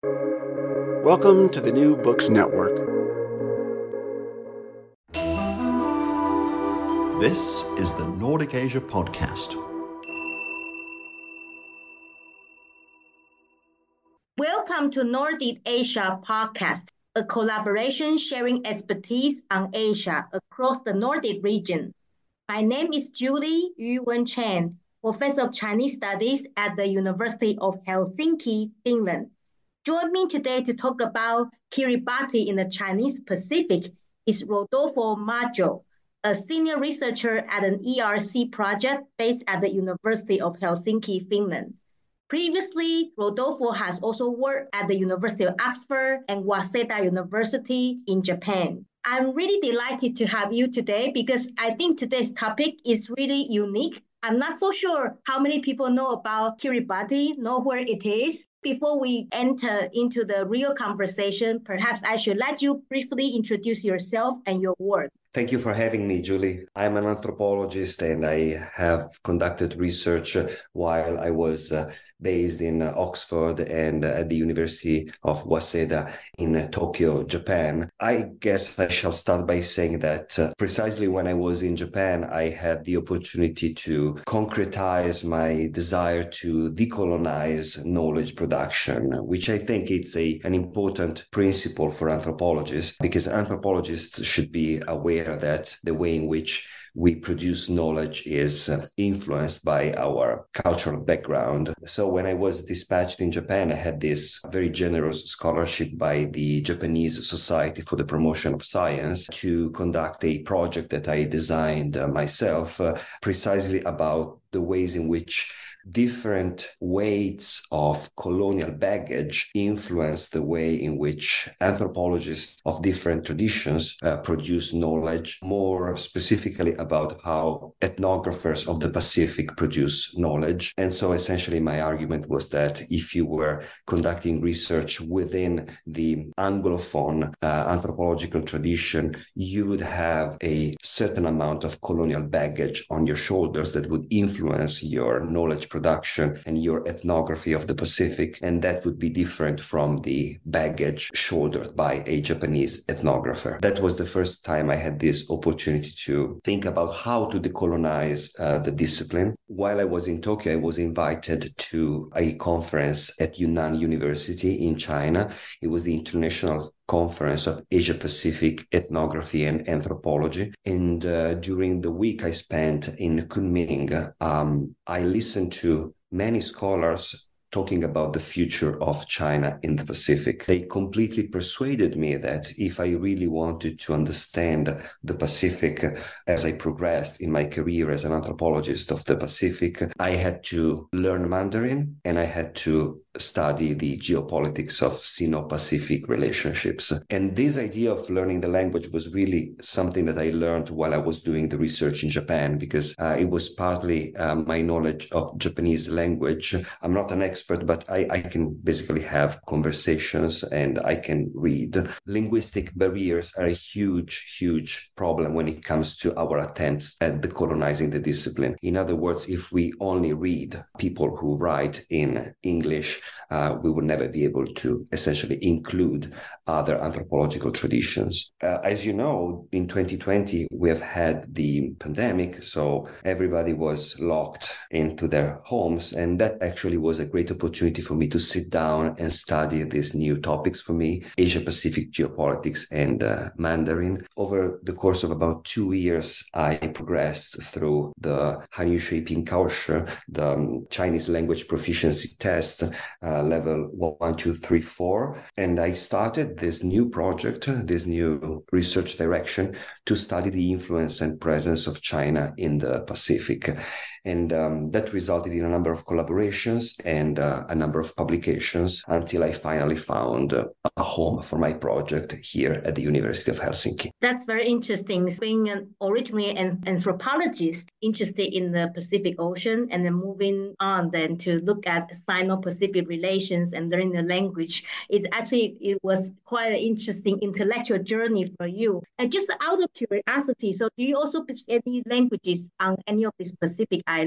Welcome to the New Books Network. This is the Nordic Asia Podcast. Welcome to Nordic Asia Podcast, a collaboration sharing expertise on Asia across the Nordic region. My name is Julie Yu-Wen Chen, Professor of Chinese Studies at the University of Helsinki, Finland. Join me today to talk about Kiribati in the Chinese Pacific is Rodolfo Maggio, a senior researcher at an ERC project based at the University of Helsinki, Finland. Previously, Rodolfo has also worked at the University of Oxford and Waseda University in Japan. I'm really delighted to have you today because I think today's topic is really unique I'm not so sure how many people know about Kiribati, know where it is. Before we enter into the real conversation, perhaps I should let you briefly introduce yourself and your work. Thank you for having me, Julie. I'm an anthropologist and I have conducted research while I was uh, based in Oxford and at the University of Waseda in Tokyo, Japan. I guess I shall start by saying that uh, precisely when I was in Japan, I had the opportunity to concretize my desire to decolonize knowledge production, which I think it's a, an important principle for anthropologists because anthropologists should be aware that the way in which we produce knowledge is uh, influenced by our cultural background. So when I was dispatched in Japan, I had this very generous scholarship by the Japanese Society for the Promotion of Science to conduct a project that I designed uh, myself uh, precisely about the ways in which different weights of colonial baggage influence the way in which anthropologists of different traditions uh, produce knowledge, more specifically about how ethnographers of the Pacific produce knowledge. And so essentially, my argument was that if you were conducting research within the Anglophone uh, anthropological tradition, you would have a certain amount of colonial baggage on your shoulders that would influence your knowledge production and your ethnography of the Pacific. And that would be different from the baggage shouldered by a Japanese ethnographer. That was the first time I had this opportunity to think about how to decolonize uh, the discipline. While I was in Tokyo, I was invited to a conference at Yunnan University in China. It was the International Conference of Asia Pacific Ethnography and Anthropology. And uh, during the week I spent in Kunming, um, I listened to many scholars talking about the future of China in the Pacific. They completely persuaded me that if I really wanted to understand the Pacific as I progressed in my career as an anthropologist of the Pacific, I had to learn Mandarin and I had to study the geopolitics of Sino-Pacific relationships. And this idea of learning the language was really something that I learned while I was doing the research in Japan, because uh, it was partly uh, my knowledge of Japanese language. I'm not an expert, but I, I can basically have conversations and I can read. Linguistic barriers are a huge, huge problem when it comes to our attempts at decolonizing the discipline. In other words, if we only read people who write in English, uh, we would never be able to essentially include other anthropological traditions. Uh, as you know, in 2020, we have had the pandemic, so everybody was locked into their homes. And that actually was a great opportunity for me to sit down and study these new topics for me Asia Pacific geopolitics and uh, Mandarin. Over the course of about two years, I progressed through the Hanyu Shuiping Kaoshi, the um, Chinese language proficiency test, uh, level one, two, three, four. And I started this new project, this new research direction to study the influence and presence of China in the Pacific. And um, that resulted in a number of collaborations and uh, a number of publications until I finally found uh, a home for my project here at the University of Helsinki. That's very interesting. Being an, originally an anthropologist interested in the Pacific Ocean and then moving on then to look at Sino-Pacific relations and learning the language, it's actually, it was quite an interesting intellectual journey for you. And just out of curiosity, so do you also speak any languages on any of these Pacific islands?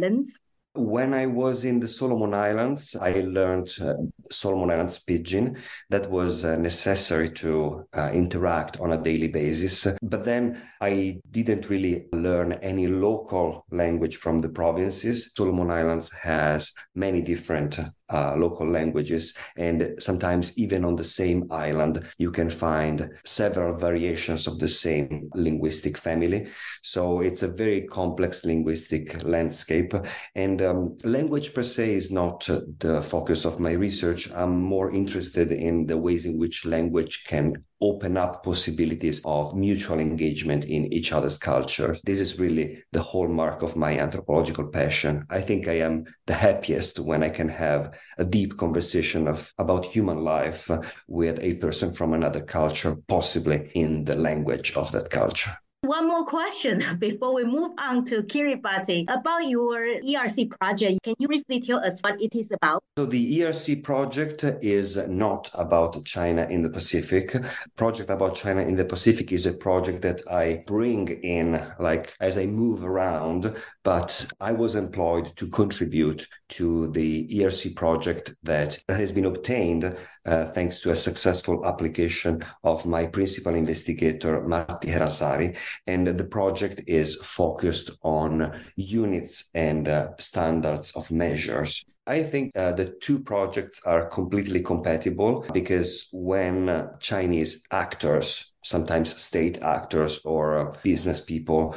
When I was in the Solomon Islands, I learned uh, Solomon Islands pidgin. That was uh, necessary to uh, interact on a daily basis. But then I didn't really learn any local language from the provinces. Solomon Islands has many different uh, local languages. And sometimes, even on the same island, you can find several variations of the same linguistic family. So it's a very complex linguistic landscape. And um, language per se is not the focus of my research. I'm more interested in the ways in which language can open up possibilities of mutual engagement in each other's culture. This is really the hallmark of my anthropological passion. I think I am the happiest when I can have a deep conversation of about human life with a person from another culture, possibly in the language of that culture. One more question before we move on to Kiribati about your ERC project. Can you briefly tell us what it is about? So the ERC project is not about China in the Pacific. Project about China in the Pacific is a project that I bring in like as I move around, but I was employed to contribute to the ERC project that has been obtained uh, thanks to a successful application of my principal investigator Matti Eräsaari and the project is focused on units and uh, standards of measures. I think uh, the two projects are completely compatible because when Chinese actors, sometimes state actors or uh, business people,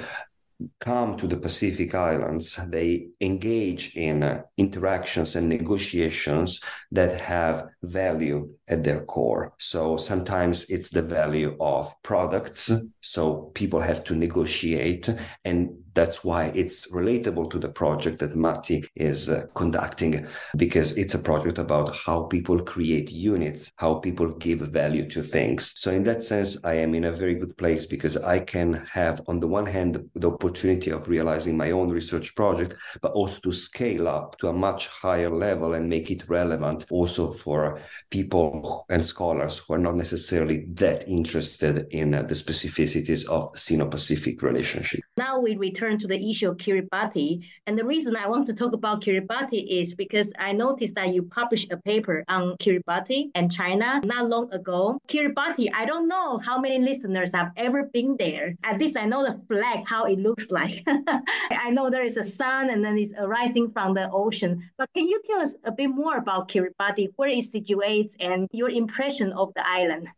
come to the Pacific Islands, they engage in uh, interactions and negotiations that have value at their core. So sometimes it's the value of products. So people have to negotiate and that's why it's relatable to the project that Matti is uh, conducting, because it's a project about how people create units, how people give value to things. So, in that sense, I am in a very good place because I can have, on the one hand, the opportunity of realizing my own research project, but also to scale up to a much higher level and make it relevant also for people and scholars who are not necessarily that interested in uh, the specificities of Sino Pacific relationship. Now we return to the issue of Kiribati. And the reason I want to talk about Kiribati is because I noticed that you published a paper on Kiribati and China not long ago. Kiribati, I don't know how many listeners have ever been there. At least I know the flag, how it looks like. I know there is a sun and then it's arising from the ocean. But can you tell us a bit more about Kiribati, where it situates, and your impression of the island?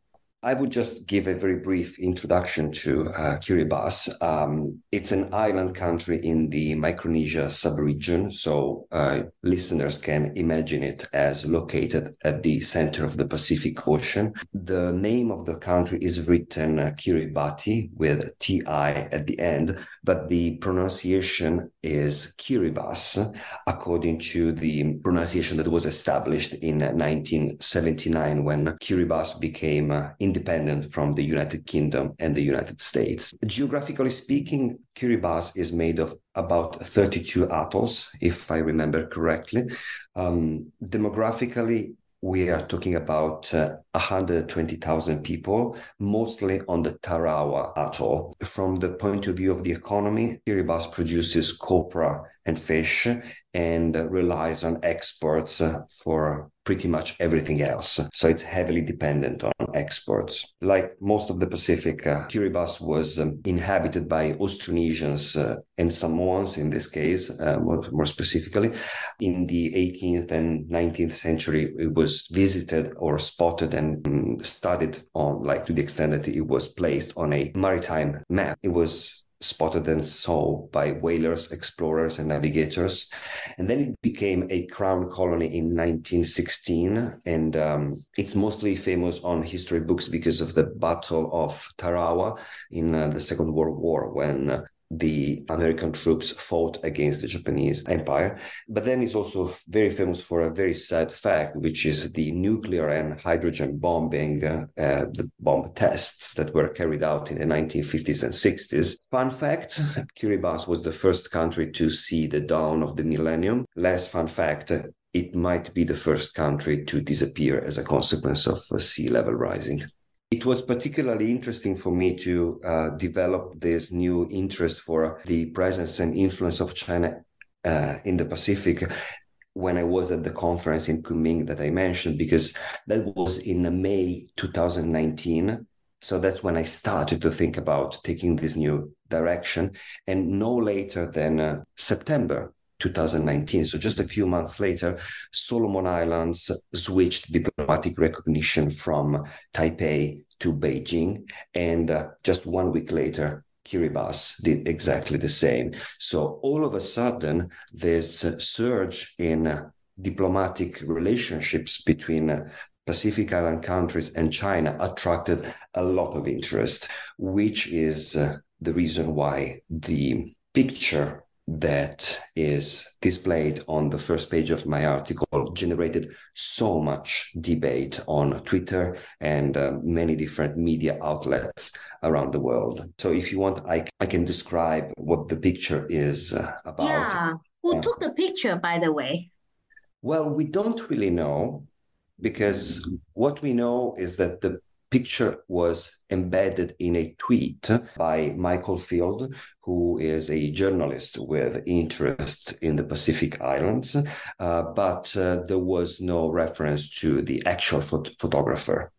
I would just give a very brief introduction to uh, Kiribati. Um, it's an island country in the Micronesia subregion, so uh, listeners can imagine it as located at the center of the Pacific Ocean. The name of the country is written uh, Kiribati with Ti at the end, but the pronunciation is Kiribati, according to the pronunciation that was established in 1979 when Kiribati became uh, independent from the United Kingdom and the United States. Geographically speaking, Kiribati is made of about 32 atolls, if I remember correctly. Um, demographically, we are talking about uh, 120,000 people, mostly on the Tarawa atoll. From the point of view of the economy, Kiribati produces copra and fish and relies on exports uh, for pretty much everything else. So it's heavily dependent on exports. Like most of the Pacific, uh, Kiribati was um, inhabited by Austronesians uh, and Samoans in this case, uh, more, more, specifically. In the 18th and 19th century, it was visited or spotted and um, studied on, like to the extent that it was placed on a maritime map. It was spotted and saw by whalers, explorers, and navigators. And then it became a crown colony in 1916. And um, it's mostly famous on history books because of the Battle of Tarawa in uh, the Second World War, when uh, the American troops fought against the Japanese Empire. But then it's also very famous for a very sad fact, which is the nuclear and hydrogen bombing, uh, the bomb tests that were carried out in the 1950s and 60s. Fun fact Kiribati was the first country to see the dawn of the millennium. Less fun fact, it might be the first country to disappear as a consequence of sea level rising. It was particularly interesting for me to uh, develop this new interest for the presence and influence of China uh, in the Pacific when I was at the conference in Kunming that I mentioned, because that was in May 2019. So that's when I started to think about taking this new direction. And no later than uh, September 2019, so just a few months later, Solomon Islands switched diplomatic recognition from Taipei to Beijing. And uh, just one week later, Kiribati did exactly the same. So all of a sudden, this surge in diplomatic relationships between Pacific Island countries and China attracted a lot of interest, which is uh, the reason why the picture that is displayed on the first page of my article generated so much debate on Twitter and uh, many different media outlets around the world. So, if you want, I, I can describe what the picture is uh, about. Yeah. Who took the picture, by the way? Well, we don't really know because what we know is that the picture was embedded in a tweet by Michael Field, who is a journalist with interest in the Pacific Islands, uh, but uh, there was no reference to the actual phot- photographer.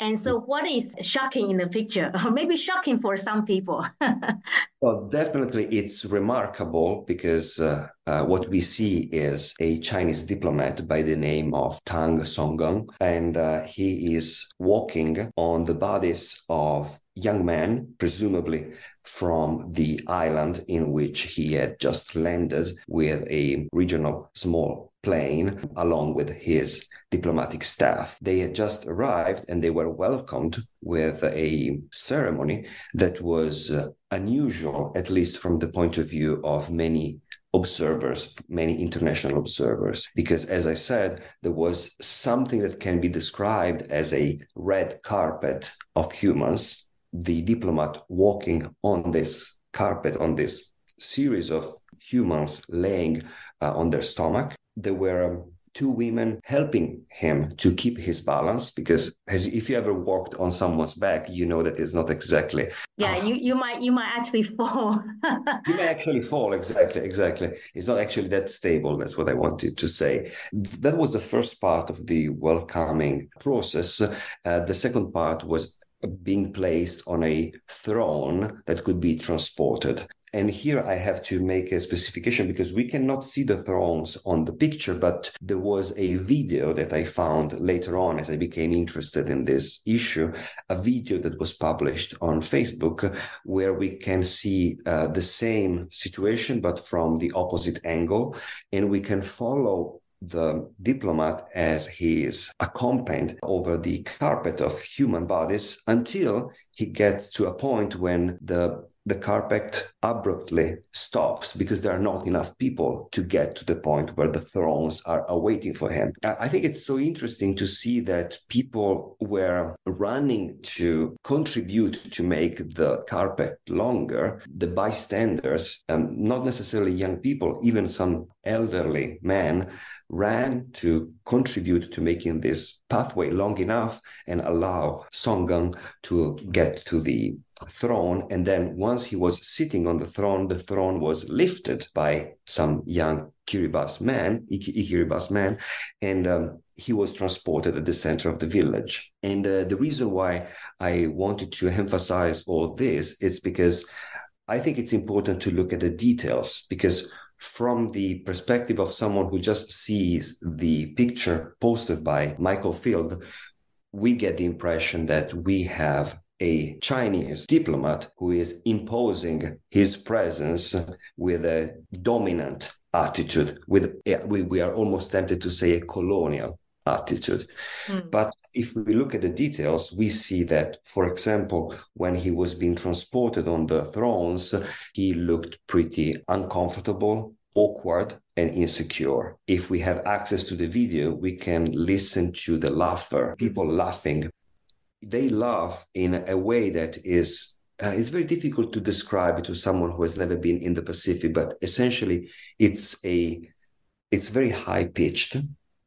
And so, what is shocking in the picture, or maybe shocking for some people? well, definitely it's remarkable because uh, uh, what we see is a Chinese diplomat by the name of Tang Songgen, and uh, he is walking on the bodies of young men, presumably from the island in which he had just landed with a regional small plane along with his diplomatic staff. They had just arrived and they were welcomed with a ceremony that was uh, unusual, at least from the point of view of many observers, many international observers, because as I said, there was something that can be described as a red carpet of humans. The diplomat walking on this carpet, on this series of humans laying uh, on their stomach. There were um, two women helping him to keep his balance because as if you ever walked on someone's back you know that it's not exactly yeah uh, you, you might you might actually fall. You may actually fall exactly exactly. It's not actually that stable that's what i wanted to say. That was the first part of the welcoming process. Uh, the second part was being placed on a throne that could be transported. And here I have to make a specification because we cannot see the thrones on the picture, but there was a video that I found later on as I became interested in this issue, a video that was published on Facebook where we can see uh, the same situation, but from the opposite angle. And we can follow the diplomat as he is accompanied over the carpet of human bodies until he gets to a point when the the carpet abruptly stops because there are not enough people to get to the point where the thrones are awaiting for him. I think it's so interesting to see that people were running to contribute to make the carpet longer. The bystanders, um, not necessarily young people, even some elderly men, ran to contribute to making this pathway long enough and allow Songgen to get to the throne. And then once he was sitting on the throne, the throne was lifted by some young Kiribati man, Kiribati man, and um, he was transported at the center of the village. And uh, the reason why I wanted to emphasize all this is because I think it's important to look at the details because from the perspective of someone who just sees the picture posted by Michael Field, we get the impression that we have a Chinese diplomat who is imposing his presence with a dominant attitude, with we, we are almost tempted to say a colonial attitude. Mm. But if we look at the details, we see that, for example, when he was being transported on the thrones, he looked pretty uncomfortable, awkward, and insecure. If we have access to the video, we can listen to the laughter, people laughing. They laugh in a way that is uh, it's very difficult to describe to someone who has never been in the Pacific, but essentially it's a it's very high pitched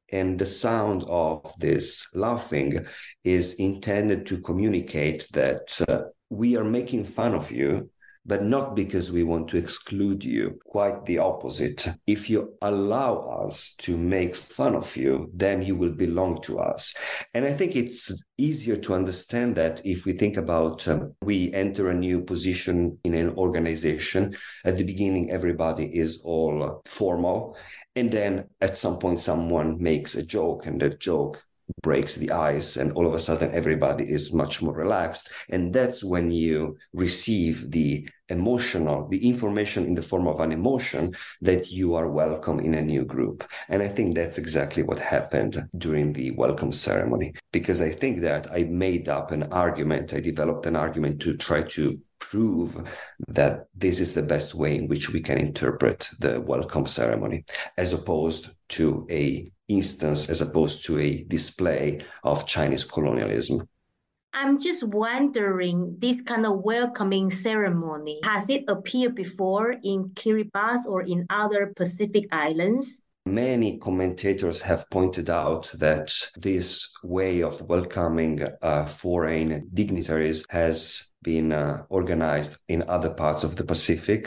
and the sound of this laughing is intended to communicate that uh, we are making fun of you but not because we want to exclude you. Quite the opposite. If you allow us to make fun of you, then you will belong to us. And I think it's easier to understand that if we think about um, we enter a new position in an organization at the beginning everybody is all formal and then at some point someone makes a joke and that joke breaks the ice and all of a sudden everybody is much more relaxed. And that's when you receive the emotional the information in the form of an emotion that you are welcome in a new group. And i think that's exactly what happened during the welcome ceremony because i think that i made up an argument i developed an argument to try to prove that this is the best way in which we can interpret the welcome ceremony as opposed to a instance as opposed to a display of Chinese colonialism. I'm just wondering, this kind of welcoming ceremony, has it appeared before in Kiribati or in other Pacific islands? Many commentators have pointed out that this way of welcoming uh, foreign dignitaries has been uh, organized in other parts of the Pacific.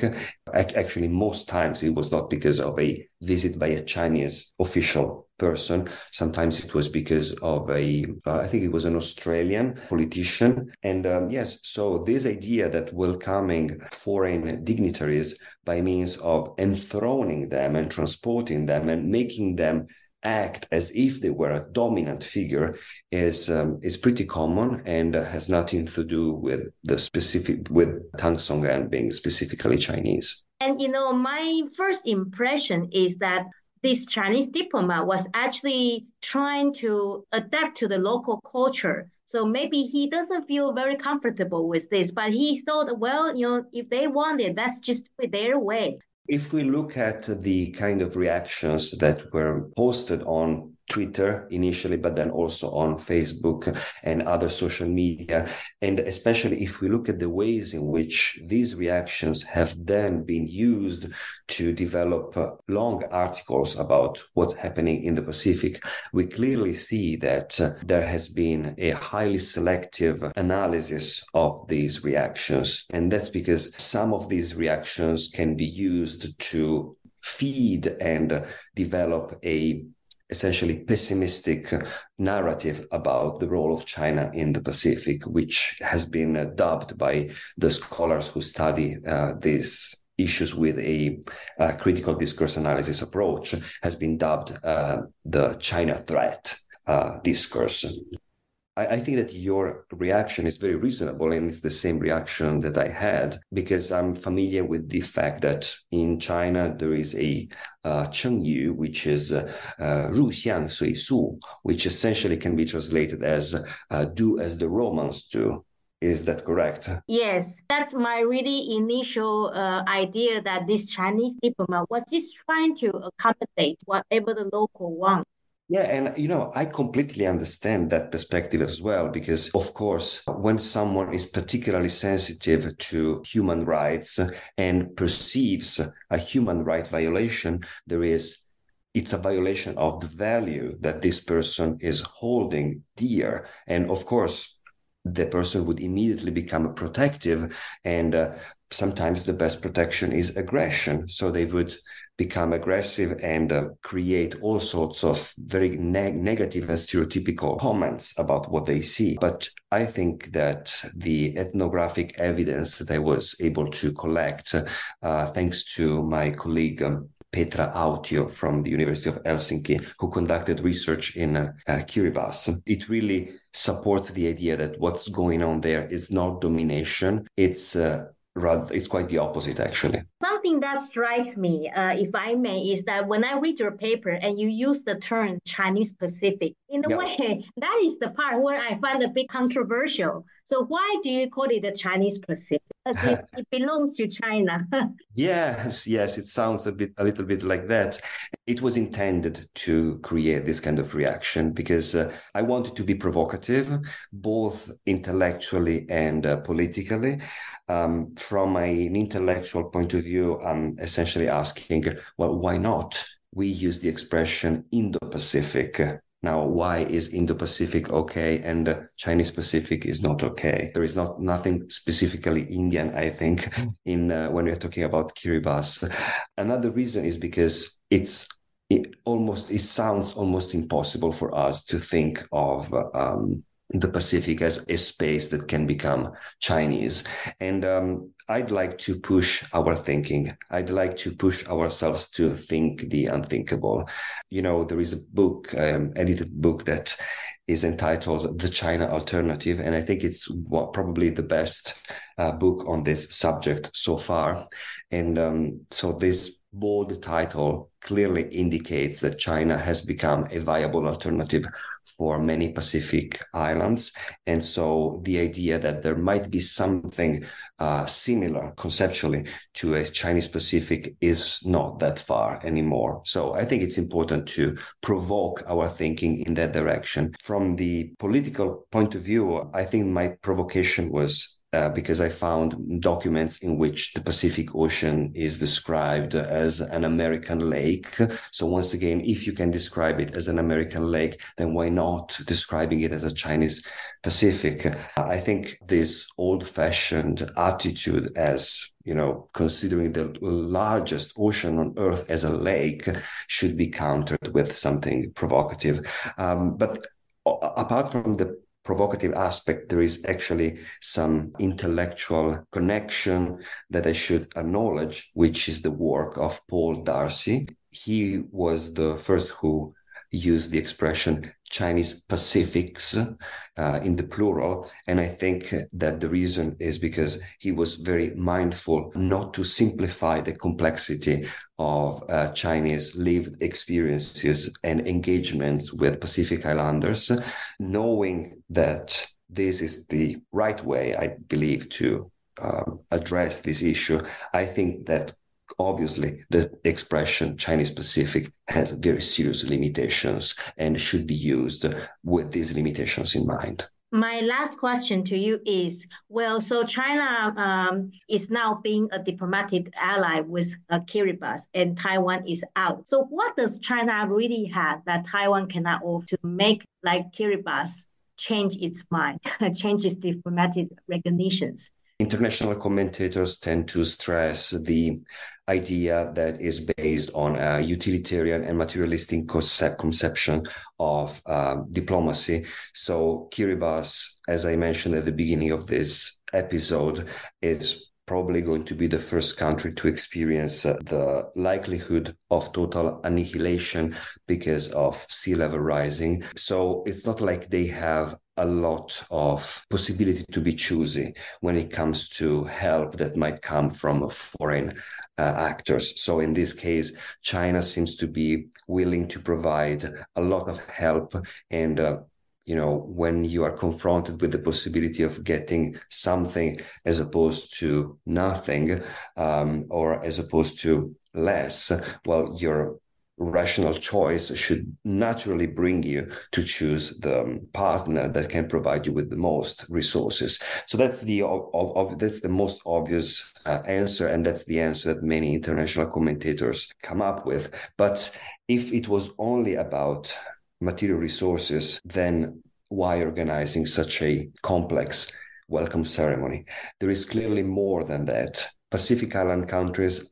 Actually, most times it was not because of a visit by a Chinese official person. Sometimes it was because of a, uh, I think it was an Australian politician. And um, yes, so this idea that welcoming foreign dignitaries by means of enthroning them and transporting them and making them act as if they were a dominant figure is um, is pretty common and uh, has nothing to do with the specific with Tang Songgen being specifically Chinese. And you know, my first impression is that this Chinese diplomat was actually trying to adapt to the local culture. So maybe he doesn't feel very comfortable with this, but he thought, well, you know, if they want it, that's just their way. If we look at the kind of reactions that were posted on Twitter initially, but then also on Facebook and other social media. And especially if we look at the ways in which these reactions have then been used to develop long articles about what's happening in the Pacific, we clearly see that uh, there has been a highly selective analysis of these reactions. And that's because some of these reactions can be used to feed and develop a essentially pessimistic narrative about the role of China in the Pacific, which has been uh, dubbed by the scholars who study uh, these issues with a uh, critical discourse analysis approach, has been dubbed uh, the China threat uh, discourse. I, I think that your reaction is very reasonable, and it's the same reaction that I had because I'm familiar with the fact that in China there is a uh, Chengyu, which is uh, uh, Ru Xiang Sui Su, which essentially can be translated as uh, do as the Romans do. Is that correct? Yes, that's my really initial uh, idea that this Chinese diplomat was just trying to accommodate whatever the local want. Yeah, and you know, I completely understand that perspective as well, because of course, when someone is particularly sensitive to human rights and perceives a human right violation, there is it's a violation of the value that this person is holding dear. And of course, the person would immediately become protective and uh, sometimes the best protection is aggression so they would become aggressive and uh, create all sorts of very ne- negative and stereotypical comments about what they see but i think that the ethnographic evidence that i was able to collect uh, thanks to my colleague um, Petra Autio from the University of Helsinki, who conducted research in uh, Kiribati. It really supports the idea that what's going on there is not domination; it's uh, rather it's quite the opposite actually. Something that strikes me uh, if i may is that when i read your paper and you use the term chinese pacific in a way that is the part where i find a bit controversial. So why do you call it the chinese pacific as if it belongs to china. Yes yes it sounds a bit a little bit like that. It was intended to create this kind of reaction because uh, i wanted to be provocative both intellectually and uh, politically. Um, from an intellectual point of view, I'm essentially asking, well, why not? We use the expression Indo Pacific now why is indo-pacific okay and chinese pacific is not okay? There is not nothing specifically indian i think in uh, when we're talking about kiribati. Another reason is because it's it almost it sounds almost impossible for us to think of um, the Pacific as a space that can become Chinese. And um, I'd like to push our thinking. I'd like to push ourselves to think the unthinkable. You know, there is a book, um, edited book that is entitled The China Alternative. And I think it's what, probably the best uh, book on this subject so far. And um, so this bold title clearly indicates that China has become a viable alternative for many Pacific islands. And so the idea that there might be something uh, similar conceptually to a Chinese Pacific is not that far anymore. So I think it's important to provoke our thinking in that direction. From the political point of view, I think my provocation was uh, because I found documents in which the Pacific Ocean is described as an American lake. So, once again, if you can describe it as an American lake, then why not describing it as a Chinese Pacific? I think this old fashioned attitude as you know, considering the largest ocean on Earth as a lake should be countered with something provocative. Um, but apart from the provocative aspect, there is actually some intellectual connection that I should acknowledge, which is the work of Paul D'Arcy. He was the first who used the expression Chinese Pacifics uh, in the plural. And I think that the reason is because he was very mindful not to simplify the complexity of uh, Chinese lived experiences and engagements with Pacific Islanders, knowing that this is the right way, I believe, to um, address this issue. I think that obviously the expression Chinese Pacific has very serious limitations and should be used with these limitations in mind. My last question to you is well, so China um, is now being a diplomatic ally with uh, Kiribati and Taiwan is out. So, what does China really have that Taiwan cannot offer to make like Kiribati change its mind, change its diplomatic recognitions? International commentators tend to stress the idea that is based on a utilitarian and materialistic concept, conception of uh, diplomacy. So Kiribati, as I mentioned at the beginning of this episode, is probably going to be the first country to experience uh, the likelihood of total annihilation because of sea level rising. So it's not like they have a lot of possibility to be choosy when it comes to help that might come from foreign uh, actors. So in this case, China seems to be willing to provide a lot of help and uh, you know when you are confronted with the possibility of getting something as opposed to nothing um, or as opposed to less well you're rational choice should naturally bring you to choose the partner that can provide you with the most resources. So that's the of, of that's the most obvious uh, answer, and that's the answer that many international commentators come up with. But if it was only about material resources, then why organizing such a complex welcome ceremony? There is clearly more than that. Pacific Island countries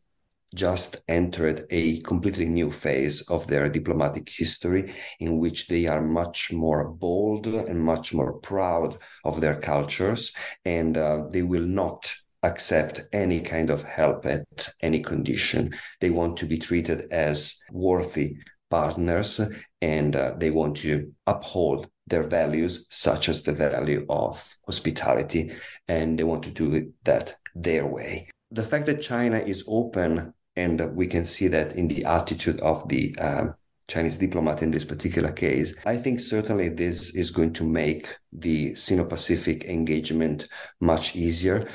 just entered a completely new phase of their diplomatic history in which they are much more bold and much more proud of their cultures and uh, they will not accept any kind of help at any condition. They want to be treated as worthy partners and uh, they want to uphold their values such as the value of hospitality and they want to do that their way. The fact that China is open and we can see that in the attitude of the um, Chinese diplomat in this particular case. I think certainly this is going to make the Sino Pacific engagement much easier.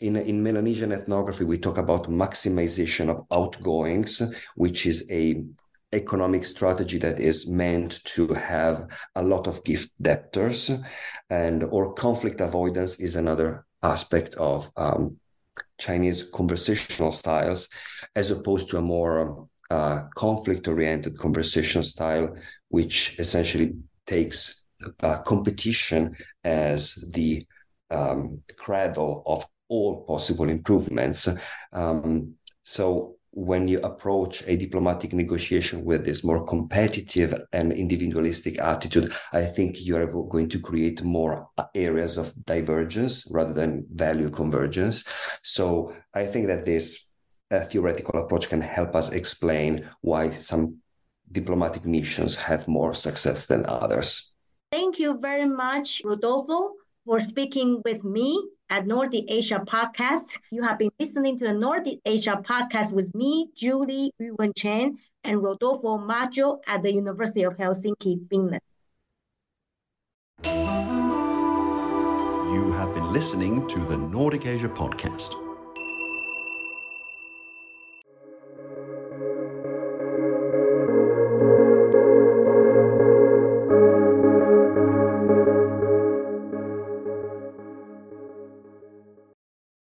In, in Melanesian ethnography, we talk about maximization of outgoings, which is a economic strategy that is meant to have a lot of gift debtors and or conflict avoidance is another aspect of um, Chinese conversational styles, as opposed to a more uh, conflict oriented conversation style, which essentially takes uh, competition as the um, cradle of all possible improvements. Um, so when you approach a diplomatic negotiation with this more competitive and individualistic attitude, I think you're going to create more areas of divergence rather than value convergence. So I think that this theoretical approach can help us explain why some diplomatic missions have more success than others. Thank you very much, Rodolfo, for speaking with me at Nordic Asia Podcast. You have been listening to the Nordic Asia Podcast with me, Julie Yu-Wen Chen, and Rodolfo Maggio at the University of Helsinki, Finland. You have been listening to the Nordic Asia Podcast.